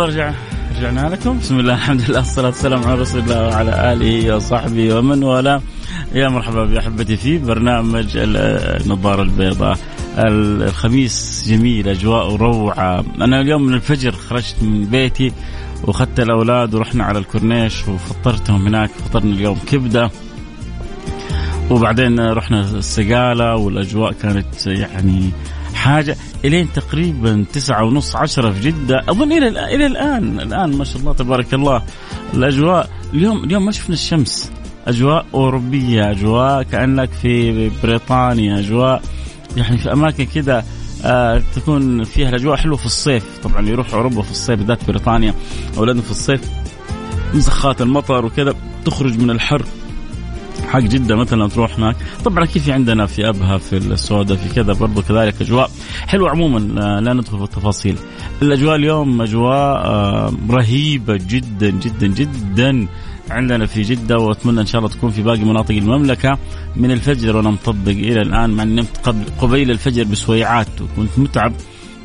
الله رجع رجعنا لكم. بسم الله الحمد لله والصلاة والسلام على رسول الله وعلى آله وصحبه ومن والاه. يا مرحبا بأحبتي في برنامج النظارة البيضاء. الخميس جميل أجواء روعة. أنا اليوم من الفجر خرجت من بيتي وأخذت الأولاد ورحنا على الكورنيش وفطرتهم هناك. فطرنا اليوم كبدة. وبعدين رحنا السقالة والأجواء كانت يعني حاجة إلين تقريبا تسعة ونص عشرة في جدة. أظن إلى إلى الآن الآن ما شاء الله تبارك الله. الأجواء اليوم اليوم ما شفنا الشمس. أجواء أوروبية أجواء كأنك في بريطانيا أجواء يعني في أماكن كذا آه تكون فيها الأجواء حلوة في الصيف. طبعا يروح أوروبا في الصيف بالذات بريطانيا اولادهم في الصيف مسخات المطر وكذا تخرج من الحر. حق جدة مثلا تروح هناك. طبعا أكيد في عندنا في أبها في السوداء في كذا برضو كذلك أجواء حلوة عموما. لا ندخل في التفاصيل. الأجواء اليوم أجواء آه، رهيبة جدا جدا جدا عندنا في جدة وأتمنى إن شاء الله تكون في باقي مناطق المملكة. من الفجر وأنا مطبق إلى الآن مع نمت قبل قبيل الفجر بسويعات وكنت متعب.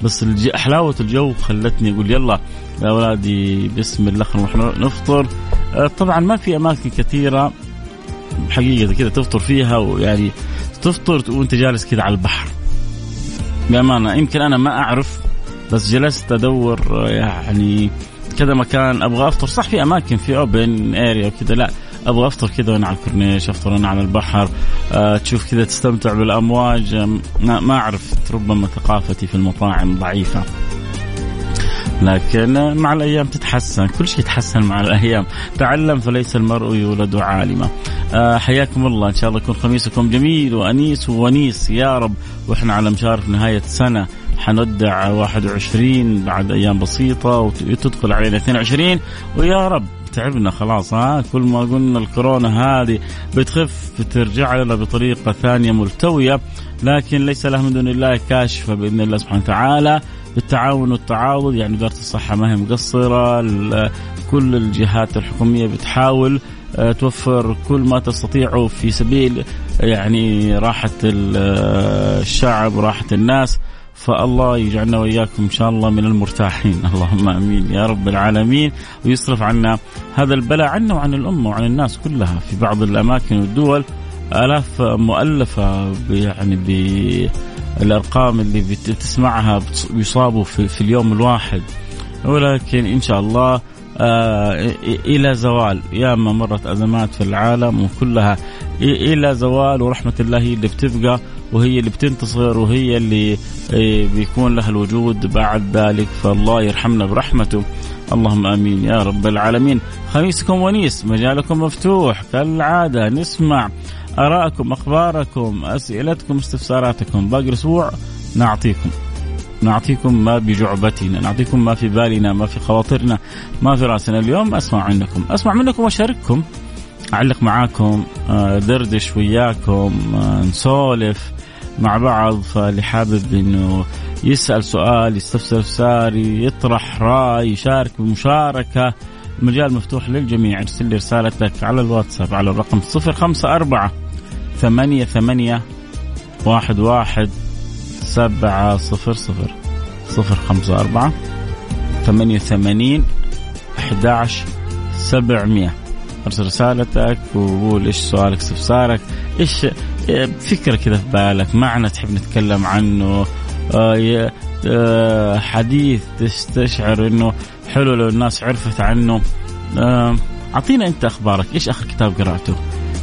بس حلاوة الجو خلتني أقول يلا يا أولادي بسم الله خلينا نروح نفطر. آه، طبعا ما في أماكن كثيرة حقيقة كذا تفطر فيها ويعني تفطر وانت جالس كذا على البحر. بأمانة يمكن أنا ما أعرف بس جلست أدور يعني كذا مكان أبغى أفطر. صح في أماكن في open area وكذا لا أبغى أفطر كذا وأنا على الكورنيش أفطر وأنا على البحر أه تشوف كذا تستمتع بالأمواج. ما أعرف ربما ثقافتي في المطاعم ضعيفة. لكن مع الأيام تتحسن كل شيء يتحسن مع الأيام. تعلم فليس المرء يولد عالما. آه، حياكم الله. إن شاء الله يكون خميسكم جميل وأنيس وونيس يا رب وإحنا على مشارف نهاية سنه حنودع 21 بعد أيام بسيطة وتدخل علينا 22 ويا رب تعبنا خلاص ها؟ كل ما قلنا الكورونا هذه بتخف بترجع لنا بطريقة ثانية ملتوية. لكن ليس لها من دون الله كاشفة بإذن الله سبحانه وتعالى. بالتعاون والتعاضد يعني وزارة الصحة ما هي مقصرة كل الجهات الحكومية بتحاول آه، توفر كل ما تستطيعه في سبيل يعني راحة آه، الشعب وراحه الناس. فالله يجعلنا وإياكم إن شاء الله من المرتاحين. اللهم آمين يا رب العالمين. ويصرف عنا هذا البلاء عنا وعن الأمة وعن الناس كلها. في بعض الأماكن والدول آلاف مؤلفة يعني بالارقام اللي بتسمعها بيصابوا في, في اليوم الواحد. ولكن إن شاء الله آه إلى زوال. ياما مرت أزمات في العالم وكلها. إلى زوال ورحمة الله هي اللي بتبقى وهي اللي بتنتصر وهي اللي بيكون لها الوجود بعد ذلك. فالله يرحمنا برحمته. اللهم آمين يا رب العالمين. خميسكم ونيس. مجالكم مفتوح. كالعادة نسمع. ارائكم أخباركم أسئلتكم استفساراتكم. باقي الأسبوع نعطيكم. نعطيكم ما بجعبتنا نعطيكم ما في بالنا ما في خواطرنا ما في راسنا. اليوم أسمع عنكم أسمع منكم وأشارككم. أعلق معاكم آه، دردش وياكم آه، نسولف مع بعض. فاللي حابب إنه يسأل سؤال يستفسر استفسار يطرح رأي يشارك بمشاركة المجال مفتوح للجميع. ارسل لي رسالتك على الواتساب على الرقم 054 ثمانية ثمانية واحد واحد سبعة صفر صفر صفر خمسة أربعة ثمانية ثمانين أحد سبعمية أرسل رسالتك وقول إيش سؤالك استفسارك إيش فكرة كذا في بالك معنى تحب نتكلم عنه آه، آه، حديث تستشعر إنه حلو لو الناس عرفت عنه آه، أعطينا أنت أخبارك إيش آخر كتاب قرأته؟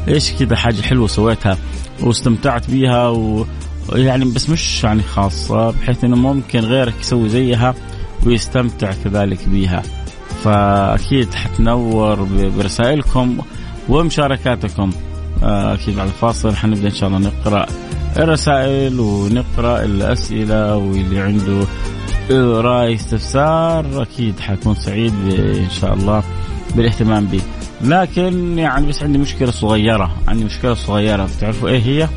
إيش كذا حاجة حلوة سويتها واستمتعت بيها و يعني بس مش يعني خاصة بحيث إنه ممكن غيرك يسوي زيها ويستمتع كذلك بيها. فأكيد حتنور برسائلكم ومشاركاتكم. آه، أكيد بعد الفاصل. حنبدأ إن شاء الله نقرأ الرسائل ونقرأ الأسئلة واللي عنده رأي استفسار. أكيد حكون سعيد إن شاء الله بالاهتمام به لكن يعني بس عندي مشكلة صغيرة عندي مشكلة صغيرة. بتعرفوا إيه هي؟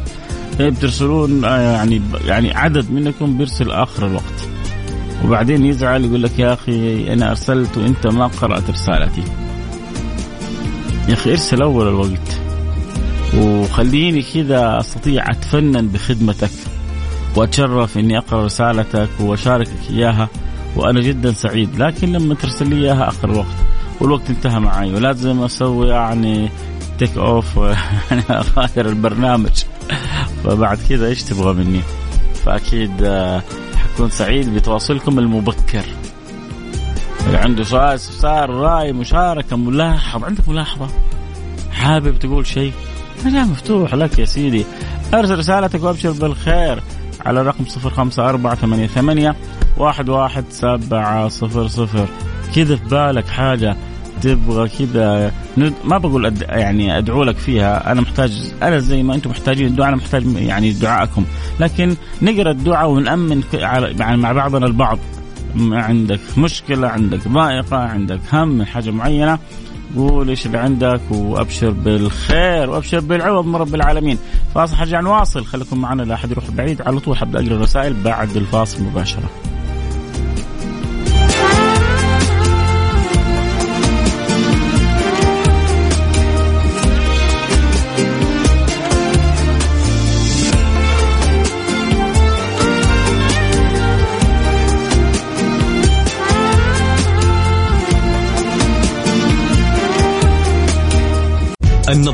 إيه بترسلون آه، يعني يعني عدد منكم بيرسل آخر الوقت. وبعدين يزعل يقول لك يا أخي أنا أرسلت وأنت ما قرأت رسالتي. يا أخي ارسل أول الوقت. وخليني كذا أستطيع أتفنن بخدمتك. وأتشرف إني أقرأ رسالتك وأشاركك إياها. وأنا جدا سعيد. لكن لما ترسل لي إياها آخر الوقت والوقت انتهى معي ولازم أسوي يعني تيك اوف يعني أغير البرنامج. فبعد كذا إيش تبغى مني؟ فأكيد آه، حكون سعيد بتواصلكم المبكر. اللي عنده سؤال استفسار رأي مشاركة ملاحظ عندك ملاحظة؟ حابب تقول شيء؟ مجال مفتوح لك يا سيدي. أرسل رسالتك وأبشر بالخير على رقم صفر خمسة أربعة ثمانية ثمانية واحد واحد سبعة صفر صفر. كذا في بالك حاجة تبغى كذا ما بقول أد... يعني أدعو لك فيها أنا محتاج أنا زي ما أنتم محتاجين الدعاء أنا محتاج يعني دعائكم. لكن نقرأ الدعاء ونأمن يعني مع بعضنا البعض. عندك مشكلة عندك ضائقة عندك هم من حاجة معينة قول إيش اللي عندك وأبشر بالخير وأبشر بالعوض من رب العالمين. فاصل حرجع نواصل. خليكم معنا لا أحد يروح بعيد. على طول حبدا اقرا الرسائل بعد الفاصل مباشرة.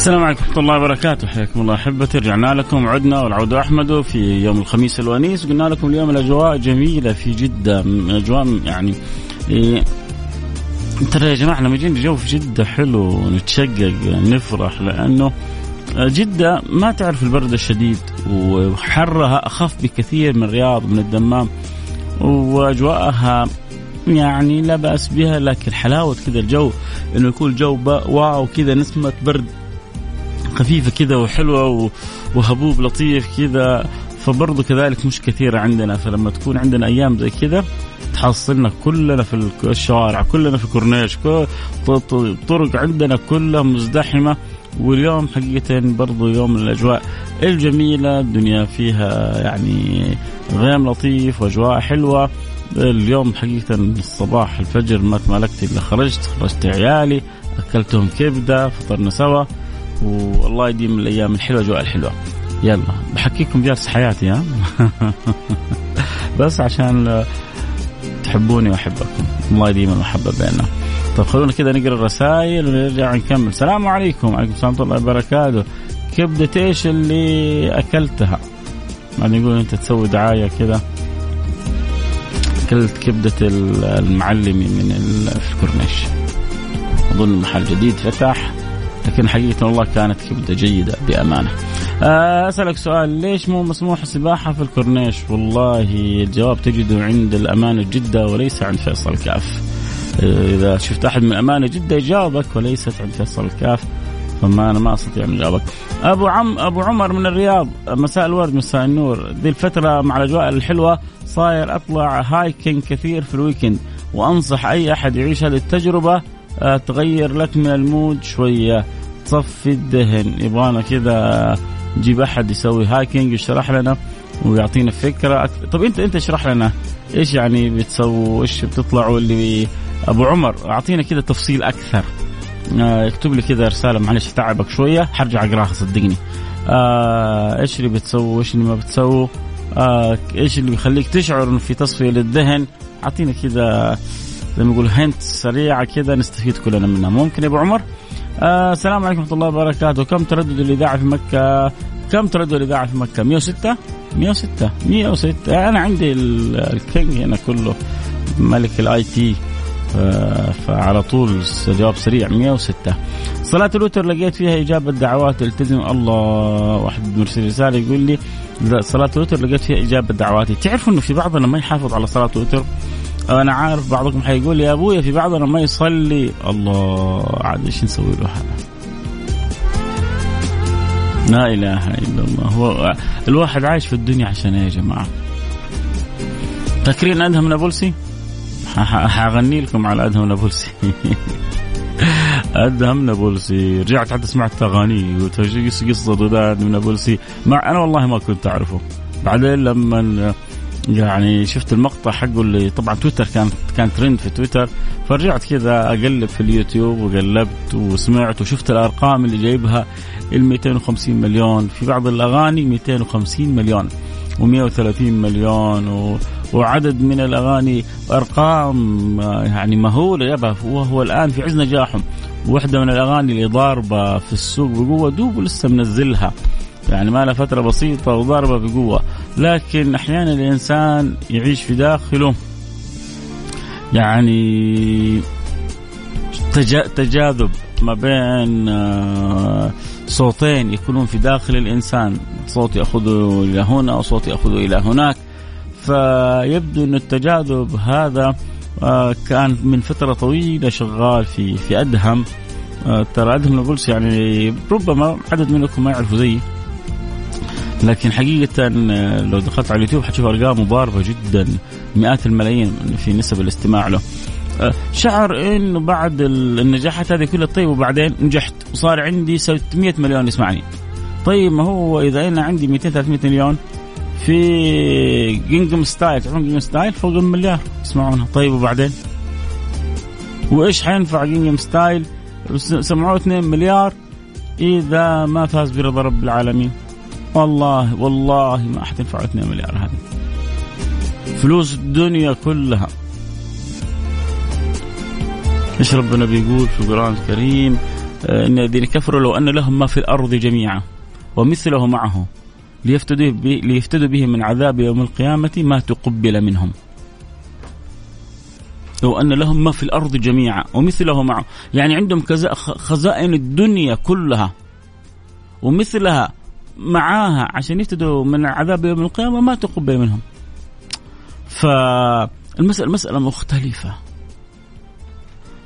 السلام عليكم ورحمة الله وبركاته. حياكم الله أحبتي. رجعنا لكم. عدنا والعود أحمد في يوم الخميس الونيس. قلنا لكم اليوم الأجواء جميلة في جدة. أجواء يعني إيه ترى يا جماعة لما يجينا جو في جدة حلو نتشقق نفرح لأنه جدة ما تعرف البرد الشديد وحرها أخف بكثير من الرياض من الدمام وأجواءها يعني لا بأس بها لكن حلاوة كذا الجو إنه يكون جو واو كذا نسمة برد خفيفة كذا وحلوة وهبوب لطيف كذا. فبرضه كذلك مش كثيرة عندنا فلما تكون عندنا أيام زي كذا تحصلنا كلنا في الشوارع كلنا في كورنيش الطرق عندنا كلها مزدحمة. واليوم حقيقة برضو يوم الأجواء الجميلة الدنيا فيها يعني غيم لطيف وأجواء حلوة. اليوم حقيقة الصباح الفجر ما تمالكت إلا خرجت خرجت عيالي أكلتهم كبدة فطرنا سوا. والله يديم الأيام الحلوة الاجواء الحلوة. يلا بحكيكم جالس حياتي ها؟ بس عشان تحبوني وأحبكم. الله يديم المحبة بيننا. طيب خلونا كذا نقرأ الرسائل ونرجع نكمل السلام عليكم. وعليكم السلام ورحمة الله وبركاته. كبده إيش اللي أكلتها؟ بعدين يقول أنت تسوي دعاية كذا أكلت كبده المعلمي من الكورنيش أظن محل جديد فتح. لكن حقيقة والله كانت كبدة جيدة بأمانة. آه، أسألك سؤال ليش مو مسموح السباحه في الكورنيش؟ والله الجواب تجده عند الامانه جده وليس عند فيصل كاف. آه، إذا شفت أحد من امانه جده يجاوبك وليست عند فيصل الكاف فما أنا ما أستطيع أن أجاوبك. أبو عم أبو عمر من الرياض مساء الورد مساء النور، ذي الفترة مع الأجواء الحلوة صاير أطلع hiking كثير في ال weekend وأنصح أي أحد يعيش هذه التجربة آه، تغير لك من ال mood شوية تصفي الدهن. يبغانا كذا نجيب أحد يسوي هايكنج يشرح لنا ويعطينا فكرة أكثر. طب انت أنت اشرح لنا إيش يعني بتسووا إيش بتطلعوا اللي أبو عمر. أعطينا كذا تفصيل أكثر. آه اكتب لي كذا رسالة معلش تعبك شوية. حرجع أقراها صدقني. آه إيش اللي بتسووا؟ إيش اللي ما بتسووا؟ آه إيش اللي بيخليك تشعر إنه في تصفية للذهن أعطينا كذا زي ما يقول hint سريعة كذا نستفيد كلنا منها. ممكن يا أبو عمر؟ آه السلام عليكم ورحمة الله وبركاته. كم تردد الإذاعة في مكة؟ كم تردد الإذاعة في مكة؟ 106 106 106 أنا عندي ال king هنا كله ملك ال IT. فعلى طول جواب سريع 106 صلاة الوتر لقيت فيها إجابة دعوات التزم الله. واحد مرسل رسالة يقول لي صلاة الوتر لقيت فيها إجابة دعواتي. تعرفوا أنه في بعضنا ما يحافظ على صلاة الوتر؟ أنا عارف بعضكم حيقول يا أبويا في بعضنا ما يصلي. الله عاد إيش نسوي له لا إله إلا الله. هو الواحد عايش في الدنيا عشان إيه يا جماعة؟ فاكرين ادهم نابلسي؟ حغني لكم على ادهم نابلسي. ادهم نابلسي. رجعت حتى سمعت اغانيه قصة ادهم نابلسي. مع أنا والله ما كنت أعرفه. بعدين لما يعني شفت المقطع حقه اللي طبعا تويتر كان كان ترند في تويتر. فرجعت كذا أقلب في اليوتيوب وقلبت وسمعت وشفت الأرقام اللي جايبها ال 250 مليون. في بعض الأغاني 250 مليون و130 مليون و... وعدد من الأغاني أرقام يعني مهولة يابا وهو الآن في عز نجاحهم. واحدة من الأغاني اللي ضاربة في السوق بقوة دوب لسه منزلها. يعني ما لها فترة بسيطة وضاربة بقوة. لكن أحيانا الإنسان يعيش في داخله. يعني تجاذب ما بين آه، صوتين يكونون في داخل الإنسان صوت ياخذه إلى هنا وصوت ياخذه إلى هناك. فيبدو إن التجاذب هذا آه، كان من فترة طويلة شغال في في أدهم. آه، ترى أدهم نابلس يعني ربما عدد منكم ما يعرفوا زيي. لكن حقيقة لو دخلت على اليوتيوب حتشوف أرقام مضاربة جدا مئات الملايين في نسب الاستماع له. أه، شعر إنه بعد النجاحات هذه كلها طيب وبعدين نجحت وصار عندي 600 مليون يسمعني طيب ما هو إذا أنا عندي 200 300 مليون في جانجنام ستايل تعرفون جانجنام ستايل فوق المليار يسمعونها طيب وبعدين؟ وإيش حينفع جانجنام ستايل سمعوه 2 مليار إذا ما فاز برضا رب العالمين. والله والله ما أحد ينفع 2 مليار هذه. فلوس الدنيا كلها. إيش ربنا بيقول في القرآن الكريم؟ آه، إن الذين كفروا لو أن لهم ما في الأرض جميعا ومثله معه ليفتدوا به, ليفتدوا به من عذاب يوم القيامة ما تقبل منهم. لو أن لهم ما في الأرض جميعا ومثله معه. يعني عندهم خزائن الدنيا كلها. ومثلها معاها عشان يفتدوا من عذاب يوم القيامة ما تقبل منهم. فالمسألة مسألة مختلفة.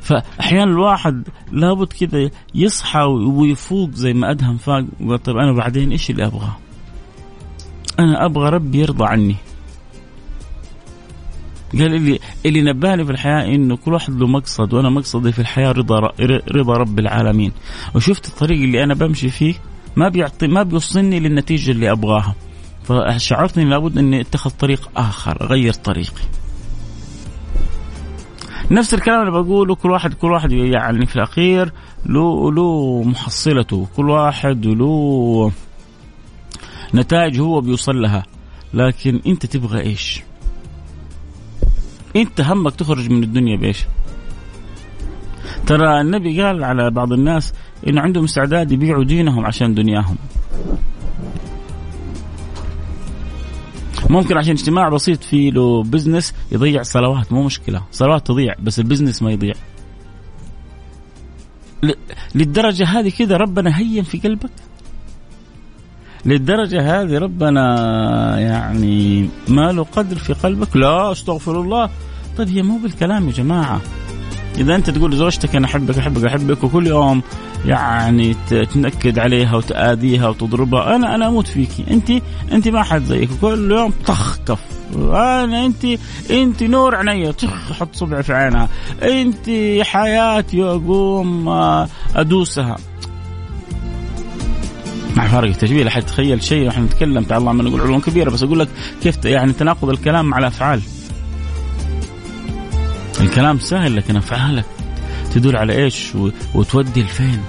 فأحيانا الواحد لابد كذا يصحى ويفوق زي ما أدهم فاق طيب أنا بعدين إيش اللي أبغاه؟ أنا أبغى ربي يرضى عني. قال اللي اللي نبهني في الحياة إنه كل واحد له مقصد وأنا مقصدي في الحياة رضا رضا رب العالمين. وشفت الطريق اللي أنا بمشي فيه؟ ما بيعطي ما بيوصلني للنتيجة اللي أبغاها. فشعرت اني لابد إني أتخذ طريق آخر أغير طريقي. نفس الكلام اللي بقوله كل واحد كل واحد يعني في الأخير. له له محصلته كل واحد له نتائج هو بيوصل لها. لكن أنت تبغى إيش؟ أنت همك تخرج من الدنيا بإيش؟ ترى النبي قال على بعض الناس انه عندهم استعداد يبيعوا دينهم عشان دنياهم. ممكن عشان اجتماع بسيط في له business يضيع صلوات مو مشكلة. صلوات تضيع بس ال business ما يضيع. للدرجة هذه كذا ربنا هين في قلبك؟ للدرجة هذه ربنا يعني ما له قدر في قلبك؟ لا أستغفر الله. طيب هي مو بالكلام يا جماعة. إذا أنت تقول لزوجتك أنا أحبك أحبك أحبك وكل يوم يعني تنكد عليها وتآذيها وتضربها أنا أنا أموت فيكي. أنت أنت ما حد زيك. كل يوم طخ كف أنا أنت أنت نور عيني حط صبعي في عينها. أنت حياتي اقوم أدوسها. مع فارق التشبيه لا حد يتخيل شيء. إحنا نتكلم تعالى الله ما نقول علوم كبيرة بس أقول لك كيف يعني تناقض الكلام مع الأفعال. الكلام سهل لكن افعالك تدل على إيش وتودي لفين.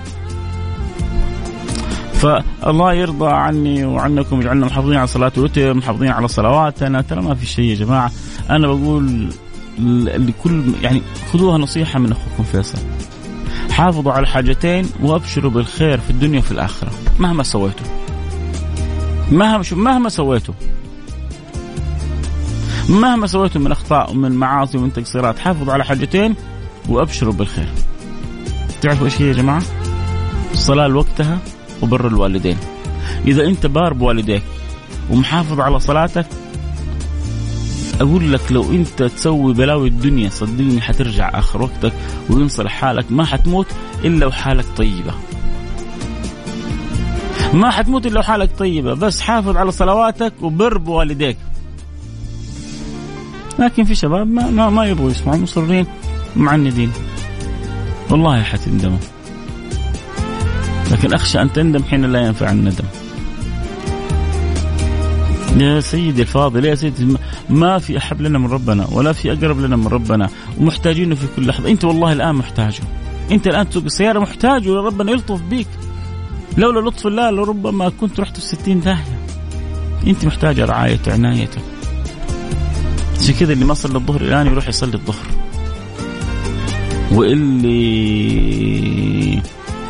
فالله يرضى عني وعنكم يجعلنا محافظين على صلاة الوتر محافظين على صلواتنا. ترى ما في شيء يا جماعة. أنا بقول لكل يعني خذوها نصيحة من أخوكم فيصل. حافظوا على حاجتين وأبشروا بالخير في الدنيا وفي الآخرة. مهما سويتوا. مهما شو مهما سويتوا. مهما سويتوا من أخطاء ومن معاصي ومن تقصيرات حافظوا على حاجتين وأبشروا بالخير. تعرفوا إيش هي يا جماعة؟ الصلاه لوقتها وبر الوالدين. إذا أنت بار بوالديك ومحافظ على صلاتك أقول لك لو أنت تسوي بلاوي الدنيا صدقني حترجع آخر وقتك وينصلح حالك ما حتموت إلا وحالك طيبة. ما حتموت إلا وحالك طيبة بس حافظ على صلواتك وبر بوالديك. لكن في شباب ما ما, ما يبغوا يسمعوا مصرين معندين. والله حتندموا لكن أخشى أن تندم حين لا ينفع الندم. يا سيدي الفاضل يا سيدي ما في أحب لنا من ربنا ولا في أقرب لنا من ربنا. ومحتاجينه في كل لحظة. أنت والله الآن محتاجه أنت الآن تسوق السيارة محتاجه ربنا يلطف بيك. لولا لطف الله لربما كنت رحت في ستين داهية. أنت محتاجة رعايته عنايته عشان كذا اللي ما صلى الظهر الآن يروح يصلي الظهر. واللي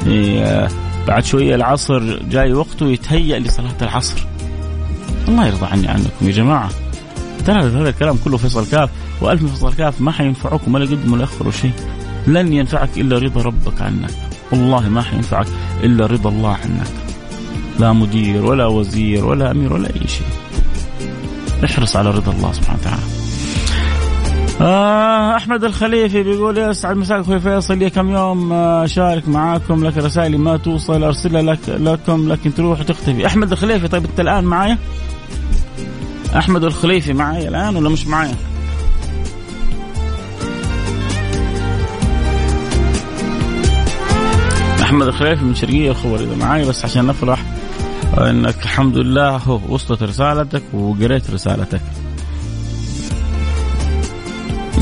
إيه، بعد شوية العصر جاي وقته يتهيأ لصلاة العصر. الله يرضى عني عنكم يا جماعة. ترى هذا الكلام كله فيصل كاف وألف فيصل كاف ما حينفعكم ولا يقدم ولا يأخروا شيء. لن ينفعك إلا رضا ربك عنك. والله ما حينفعك إلا رضا الله عنك. لا مدير ولا وزير ولا أمير ولا أي شيء. احرص على رضا الله سبحانه وتعالى. آه أحمد الخليفي بيقول يسعد مساك أخوي فيصل لي كم يوم آه شارك معاكم لكن رسائلي ما توصل أرسلها لك لكم لكن تروح وتختفي. أحمد الخليفي طيب أنت الآن معايا؟ أحمد الخليفي معايا الآن ولا مش معايا؟ أحمد الخليفي من شرقية الخبر إذا معايا بس عشان نفرح إنك الحمد لله وصلت رسالتك وقريت رسالتك.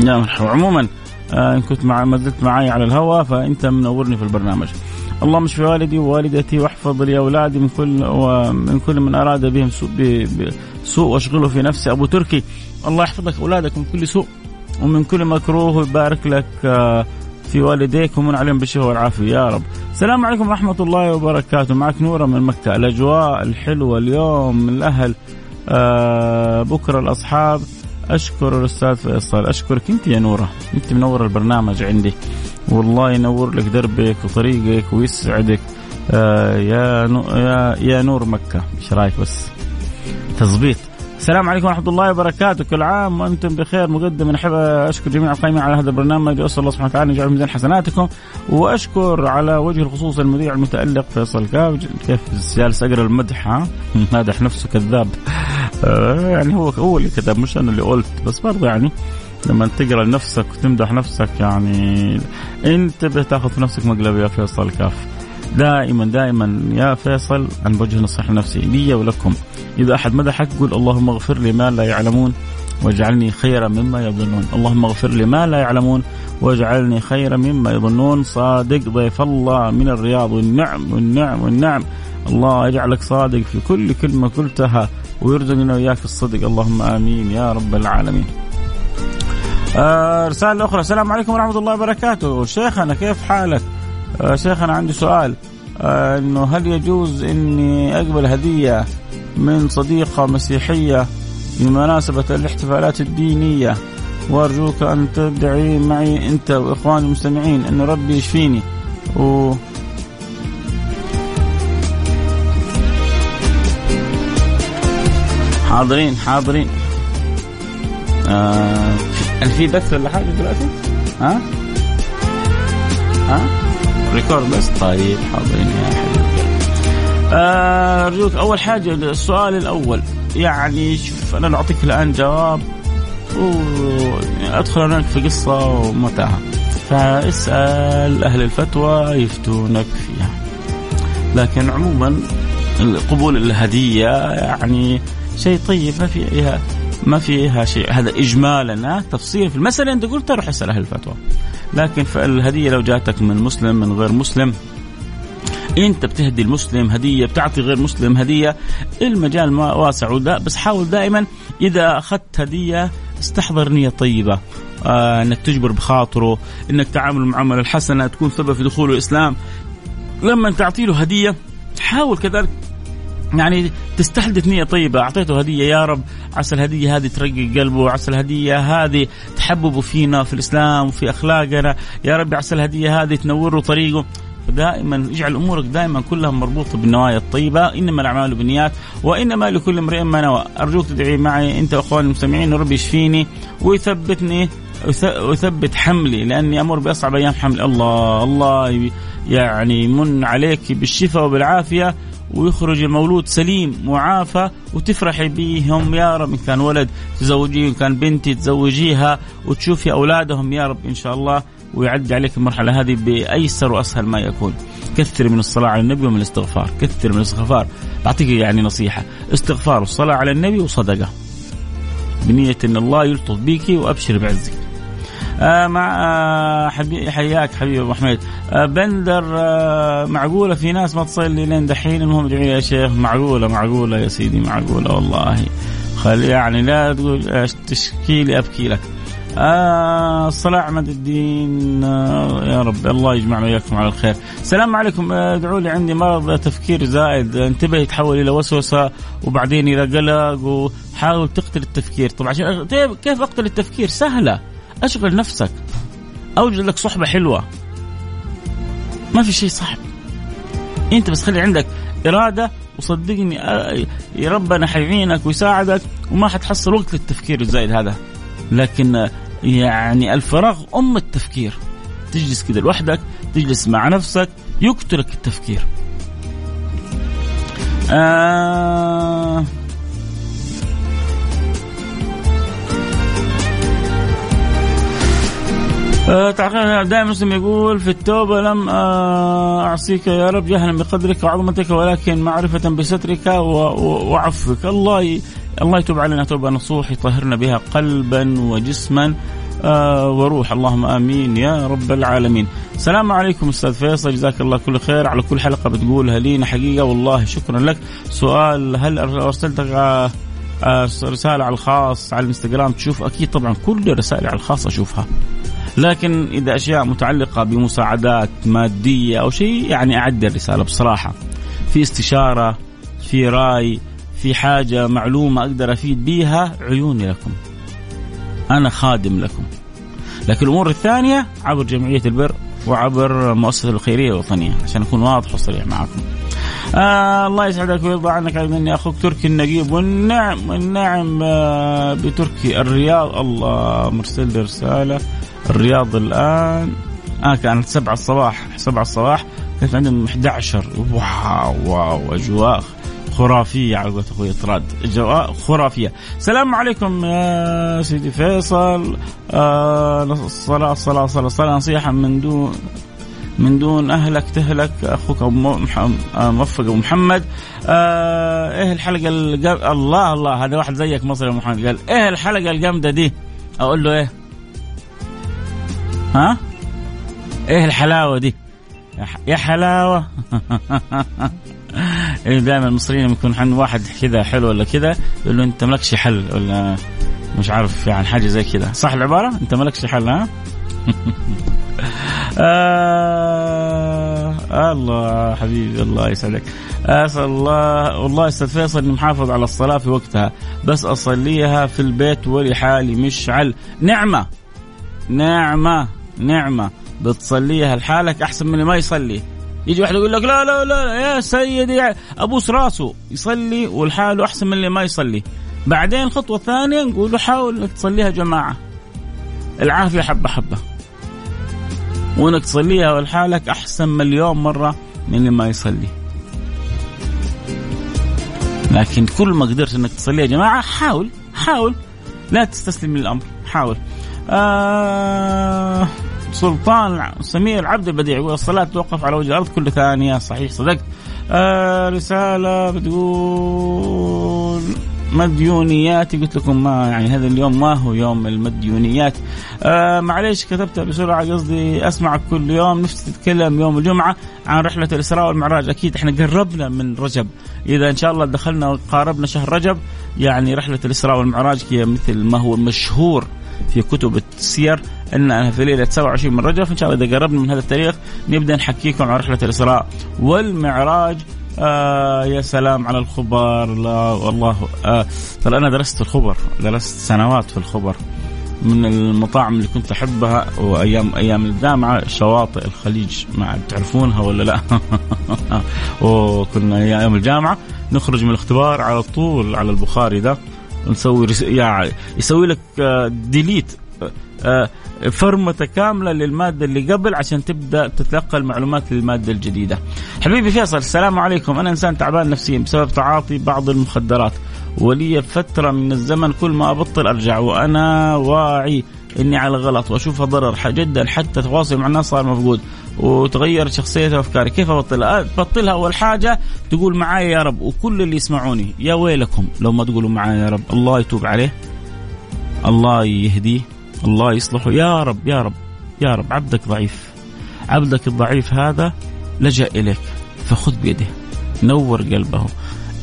مرحبا عموما آه، إن كنت مع ما زلت معي على الهواء فأنت منورني في البرنامج. اللهم اشف والدي ووالدتي واحفظ لي أولادي من كل ومن كل من أراد بهم سوء سوء وأشغله في نفسي. أبو تركي الله يحفظك أولادك من كل سوء ومن كل مكروه ويبارك لك آه، في والديك ومن عليهم بالشفاء والعافية. يا رب. السلام عليكم ورحمة الله وبركاته. معك نورة من مكة. الأجواء الحلوة اليوم الأهل آه بكرة الأصحاب. أشكر الأستاذ فيصل أشكرك أنت يا نورة. أنت منور البرنامج عندي. والله ينور لك دربك وطريقك ويسعدك. آه يا نو يا يا نور مكة. إيش رأيك بس؟ تظبيط. السلام عليكم ورحمة الله وبركاته، كل عام وأنتم بخير. مقدم أحب أشكر جميع القائمين على هذا البرنامج. وأسأل الله سبحانه وتعالى أن يجعل ميزان حسناتكم. وأشكر على وجه الخصوص المذيع المتألق فيصل كاف كيف جالس أقرأ المدح؟ مادح نفسه كذاب. آه، يعني هو هو اللي كتب مش أنا اللي قلت. بس برضه يعني لما تقرأ لنفسك وتمدح نفسك يعني انت بتاخذ في نفسك مقلب يا فيصل كاف. دائما دائما يا فيصل أنا بوجه نصيحة لنفسي لي ولكم. إذا أحد مدحك قل اللهم اغفر لي ما لا يعلمون واجعلني خيرا مما يظنون. اللهم اغفر لي ما لا يعلمون واجعلني خيرا مما يظنون. صادق ضيف الله من الرياض والنعم والنعم والنعم. الله يجعلك صادق في كل كلمة قلتها ويرزقنا وإياك الصدق. اللهم آمين يا رب العالمين. آه رسالة أخرى. السلام عليكم ورحمة الله وبركاته. شيخنا كيف حالك؟ آه شيخنا عندي سؤال آه إنه هل يجوز إني أقبل هدية من صديقة مسيحية بمناسبة الاحتفالات الدينية وأرجوك أن تدعي معي أنت وإخواني المستمعين أن ربي يشفيني و حاضرين حاضرين آه في بث ولا حاجة دلوقتي؟ ها؟ ها؟ ريكورد بس طيب حاضرين يا حبيبي آه، ارجوك أول حاجة السؤال الأول. يعني شوف أنا أعطيك الآن جواب وأدخل هناك في قصة ومتاهة. فاسأل أهل الفتوى يفتونك فيها. لكن عموما قبول الهدية يعني شيء طيب ما فيها ما فيها شيء. هذا اجمالا تفصيل في المسألة. أنت قلت روح اسأل أهل الفتوى. لكن الهديه لو جاتك من مسلم من غير مسلم انت بتهدي المسلم هدية بتعطي غير مسلم هدية المجال ما واسع ودا بس حاول دائما إذا أخذت هدية استحضر نية طيبة. آه إنك تجبر بخاطره إنك تعامل المعامله الحسنة تكون سبب في دخوله الإسلام. لما تعطي له هدية حاول كذلك يعني تستحدث نية طيبة. أعطيته هدية يا رب. عسى الهدية هذه ترقق قلبه. عسى الهدية هذه تحببه فينا في الإسلام وفي أخلاقنا. يا رب عسى الهدية هذه تنور طريقه. فدائما اجعل أمورك دائما كلها مربوطة بالنوايا الطيبة. إنما الأعمال بالنيات وإنما لكل امرئ ما نوى. ارجوك تدعي معي أنت وأخواني المستمعين ربي يشفيني ويثبتني ويثبت حملي لأني أمر بأصعب أيام حمل. الله الله يعني من عليك بالشفاء وبالعافية. ويخرج المولود سليم معافى وتفرحي بهم يا رب إن كان ولد تزوجيه إن كان بنتي تزوجيها وتشوفي أولادهم يا رب إن شاء الله ويعدي عليك المرحلة هذه بأيسر وأسهل ما يكون. كثر من الصلاة على النبي ومن الاستغفار. كثر من الاستغفار. بعطيك يعني نصيحة. استغفار والصلاة على النبي وصدقة. بنية أن الله يلطف بك وأبشر بعزك. مع آه حبي حياك حبيبي أبو حميد. آه بندر آه معقولة؟ في ناس ما تصلي لين دحين المهم ادعي يا شيخ. معقولة معقولة يا سيدي معقولة والله. خلي يعني لا تقول تشكي لي أبكي لك. آه الصلاة عماد الدين آه يا رب. الله يجمعنا وياكم على الخير. السلام عليكم. آه، ادعوا لي عندي مرض تفكير زائد. انتبه يتحول إلى وسوسة وبعدين إلى قلق وحاول تقتل التفكير. طبعا طيب، كيف أقتل التفكير؟ سهلة. أشغل نفسك. أوجد لك صحبة حلوة. ما في شيء صعب. أنت بس خلي عندك إرادة وصدقني آه، ربنا حيعينك ويساعدك وما حتحصل وقت للتفكير الزايد هذا. لكن آه، يعني الفراغ أم التفكير. تجلس كده لوحدك تجلس مع نفسك يقتلك التفكير. آه آه دائما مسلم يقول في التوبة لم آه أعصيك يا رب جهلا بقدرك وعظمتك ولكن معرفة بسترك وعفوك الله. الله يتوب علينا توبة نصوح يطهرنا بها قلبا وجسما آه وروح اللهم آمين يا رب العالمين. السلام عليكم أستاذ فيصل جزاك الله كل خير على كل حلقة بتقولها لينا حقيقة والله شكرا لك. سؤال هل أرسلتك رسالة على الخاص على الإنستغرام تشوف أكيد طبعا كل رسائل على الخاص أشوفها. لكن إذا أشياء متعلقة بمساعدات مادية أو شيء يعني أعد الرسالة بصراحة. في استشارة في رأي في حاجة معلومة أقدر أفيد بيها عيوني لكم. أنا خادم لكم. لكن الأمور الثانية عبر جمعية البر وعبر مؤسسة الخيرية الوطنية عشان أكون واضح وصريح معكم. آه الله يسعدك ويرضى عنك مني أخوك. تركي النقيب والنعم والنعم آه بتركي الرياض. الله مرسل لي رسالة. الرياض الآن آه كانت 7 الصباح 7 الصباح كانت عندهم 11 wow wow أجواء خرافية على قولة أخوي طراد أجواء خرافية. السلام عليكم يا سيدي فيصل. آه الصلاة الصلاة الصلاة الصلاة نصيحة من دون من دون أهلك تهلك. أخوك أبو موفق أبو محمد. آه إيه الحلقة الجم... الله الله. هذا واحد زيك مصري محمد. قال إيه الحلقة الجامدة دي؟ أقول له إيه؟ ها؟ إيه الحلاوة دي؟ يا حلاوة. إيه دائما المصريين يكون عند واحد كذا حلو ولا كذا يقول له أنت مالكش حل ولا مش عارف يعني حاجة زي كذا. صح العبارة؟ أنت مالكش حل ها؟ آه الله حبيبي الله يسعدك. أسأل الله والله أستاذ فيصل إني محافظ على الصلاة في وقتها بس أصليها في البيت ولحالي مش على نعمة نعمة. نعمة بتصليها لحالك أحسن من اللي ما يصلي. يجي واحد يقول لك لا لا لا يا سيدي ابوس راسه يصلي والحاله أحسن من اللي ما يصلي. بعدين الخطوه الثانية نقول حاول تصليها جماعة. العافية حبة حبة. وإنك تصليها لحالك أحسن مليون مرة من اللي ما يصلي. لكن كل ما قدرت إنك تصليها جماعة حاول حاول. لا تستسلم للأمر حاول. آه سلطان سمير عبد البديع يقول الصلاة توقف على وجه الأرض كل ثانية صحيح صدقت آه رسالة بتقول مديونيات قلت لكم ما يعني هذا اليوم ما هو يوم المديونيات. آه معليش كتبتها بسرعة قصدي أسمعك كل يوم نفسي تتكلم يوم الجمعة عن رحلة الإسراء والمعراج. أكيد إحنا قربنا من رجب. إذا إن شاء الله دخلنا وقاربنا شهر رجب يعني رحلة الإسراء والمعراج هي مثل ما هو مشهور. في كتب السير إن في ليلة 27 من رجب إن شاء الله إذا قربنا من هذا التاريخ نبدأ نحكيكم عن رحلة الإسراء والمعراج. آه يا سلام على الخبر. لا والله آه ترى أنا درست الخبر درست سنوات في الخبر من المطاعم اللي كنت أحبها وأيام أيام الجامعة شواطئ الخليج. ما تعرفونها ولا لا؟ وكنا أيام الجامعة نخرج من الاختبار على طول على البخاري ده نسوي يعني يسوي لك ديليت آه، آه، فرمة كاملة للمادة اللي قبل عشان تبدأ تتلقى المعلومات للمادة الجديدة. حبيبي فيصل السلام عليكم. أنا إنسان تعبان نفسيا بسبب تعاطي بعض المخدرات. ولي فترة من الزمن كل ما أبطل أرجع وأنا واعي. إني على غلط واشوفها ضرر جدا حتى تواصل مع الناس صار مفقود وتغيرت شخصيتي وأفكاري كيف ابطلها؟ تبطلها أول حاجة تقول معايا يا رب وكل اللي يسمعوني يا ويلكم لو ما تقولوا معايا يا رب الله يتوب عليه الله يهديه الله يصلحه يا رب يا رب يا رب عبدك ضعيف عبدك الضعيف هذا لجأ إليك فخذ بيده نور قلبه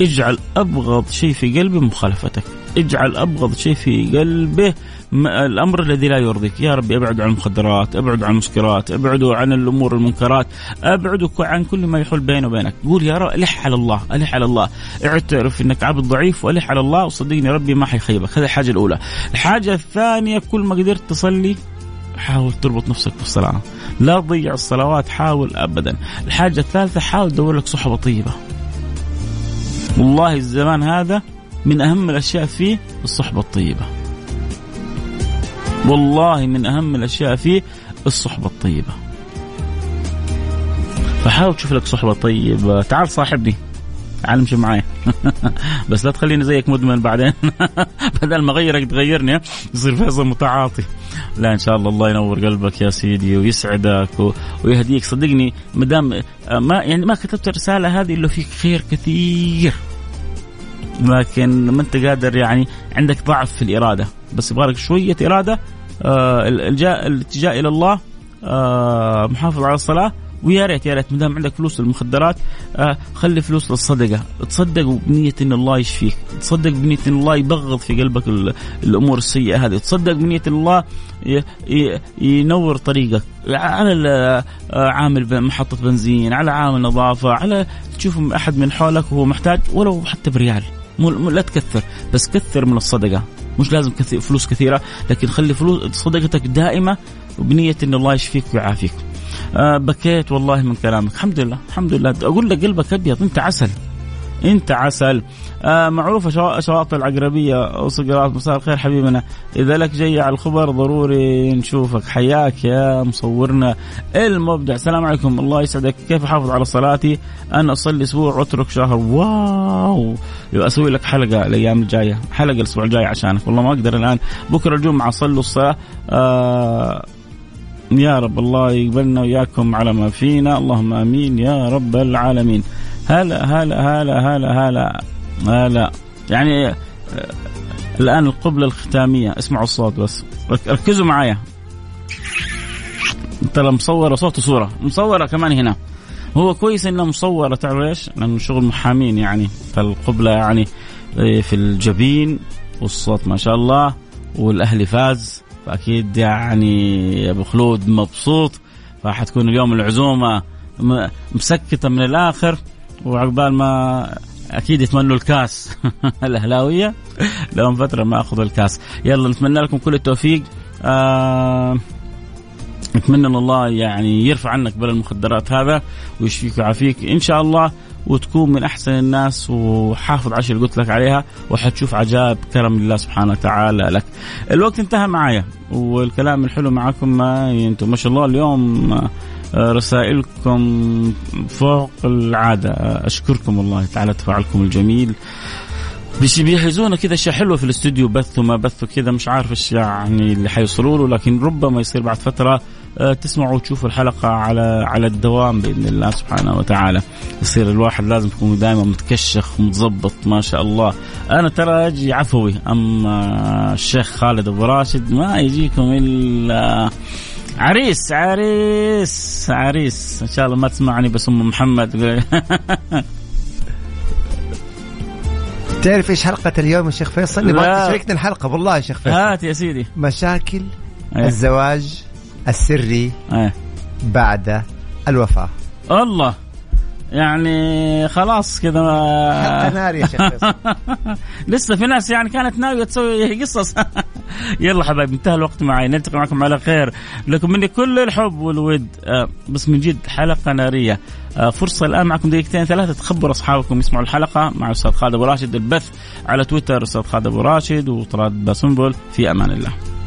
اجعل أبغض شيء في قلبه مخالفتك اجعل أبغض شيء في قلبه الأمر الذي لا يرضيك. يا ربي أبعد عن المخدرات أبعد عن المسكرات ابعدوا عن الأمور المنكرات ابعدوا عن كل ما يحول بينه وبينك. قول يا رب ألح على الله ألح على الله. اعترف إنك عبد ضعيف وألح على الله. وصدقني ربي ما حيخيبك. هذه الحاجة الأولى. الحاجة الثانية كل ما قدرت تصلي حاول تربط نفسك بالصلاة. لا تضيع الصلوات حاول أبدا. الحاجة الثالثة حاول تدور لك صحبة طيبة. والله الزمان هذا من أهم الأشياء فيه الصحبة الطيبة. والله من أهم الأشياء فيه الصحبة الطيبة. فحاول تشوف لك صحبة طيبة. تعال صاحبني. تعال امشي معي بس لا تخليني زيك مدمن بعدين. بدل ما اغيرك تغيرني يصير فيصل متعاطي. لا إن شاء الله الله ينور قلبك يا سيدي ويسعدك و... ويهديك. صدقني ما دام ما يعني ما كتبت الرسالة هذه إلا فيك خير كثير. لكن ما انت قادر يعني عندك ضعف في الإرادة. بس يبغى لك شوية إرادة آه الاتجاه إلى الله آه محافظ على الصلاة. ويا ريت يا ريت ما دام عندك فلوس للمخدرات آه خلي فلوس للصدقة، تصدق بنية إن الله يشفيك، تصدق بنية إن الله يبغض في قلبك الأمور السيئة هذه، تصدق بنية إن الله ينور طريقك. على آه، عامل محطة بنزين، على عامل نظافة، على تشوف أحد من حولك وهو محتاج ولو حتى بريال، لا تكثر بس كثر من الصدقة. مش لازم كثير فلوس كثيرة لكن خلي فلوس صدقتك دائمة وبنية إن الله يشفيك ويعافيك. آه بكيت والله من كلامك. الحمد لله الحمد لله. أقول لك قلبك أبيض أنت عسل. انت عسل. آه معروفة شواطئ العقربية وصقرات مساء الخير حبيبنا. إذا لك جاي على الخبر ضروري نشوفك. حياك يا مصورنا المبدع. السلام عليكم. الله يسعدك. كيف احافظ على صلاتي؟ أنا أصلي أسبوع وأترك شهر. واو! أسوي لك حلقة الأيام الجاية. حلقة الأسبوع الجاي عشانك. والله ما أقدر الآن. بكرة الجمعة صلوا الصلاة. آه يا رب الله يقبلنا وياكم على ما فينا. اللهم آمين يا رب العالمين. هلا هلا هلا هلا هلا هلا. يعني آه، الآن القبلة الختامية. اسمعوا الصوت بس. ركزوا معايا. ترى مصورة صوت وصورة. مصورة كمان هنا. هو كويس إنها مصورة. تعرف ليش؟ لأنه شغل محامين يعني. فالقبلة يعني آه، في الجبين والصوت ما شاء الله. والأهلي فاز. فأكيد يعني أبو خلود مبسوط. فحتكون اليوم العزومة مسكتة من الآخر. وعقبال ما أكيد يتمنوا الكاس الأهلاوية لهم فترة ما أخذوا الكاس. يلا نتمنى لكم كل التوفيق. آه نتمنى إن الله يعني يرفع عنك بلا المخدرات هذا ويشفيك ويعافيك إن شاء الله وتكون من أحسن الناس. وحافظ على اللي قلت لك عليها وحتشوف عجائب كرم الله سبحانه وتعالى لك. الوقت انتهى معايا والكلام الحلو معكم ما أنتم ما شاء الله اليوم رسائلكم فوق العادة. أشكركم الله تعالى تفاعلكم الجميل. بيجهزونا كذا أشياء حلوة في الاستوديو بث وما بث كذا مش عارف إيش يعني اللي حيوصلوا له لكن ربما يصير بعد فترة آه، تسمعوا وتشوفوا الحلقة على على الدوام بإذن الله سبحانه وتعالى. يصير الواحد لازم يكون دائما متكشخ ومتظبط ما شاء الله. أنا ترى أجي عفوي أما الشيخ خالد أبو راشد ما يجيكم إلا عريس عريس عريس. إن شاء الله ما تسمعني بس أم محمد. تعرف إيش حلقة اليوم يا شيخ فيصل؟ نبغى تشاركنا الحلقة والله يا شيخ فيصل. هات يا سيدي. مشاكل أيه. الزواج السري أيه. بعد الوفاة. الله. يعني خلاص كذا. نار يا شيخ لسه في ناس يعني كانت ناوية تسوي قصص. يلا حبايبي انتهى الوقت معي نلتقي معكم على خير. لكم مني كل الحب والود. آه، بس من جد حلقة نارية. آه، فرصة الآن معكم دقيقتين ثلاثة تخبروا أصحابكم يسمعوا الحلقة مع أستاذ خالد أبو راشد البث على تويتر أستاذ خالد أبو راشد وطراد باسنبل. في أمان الله.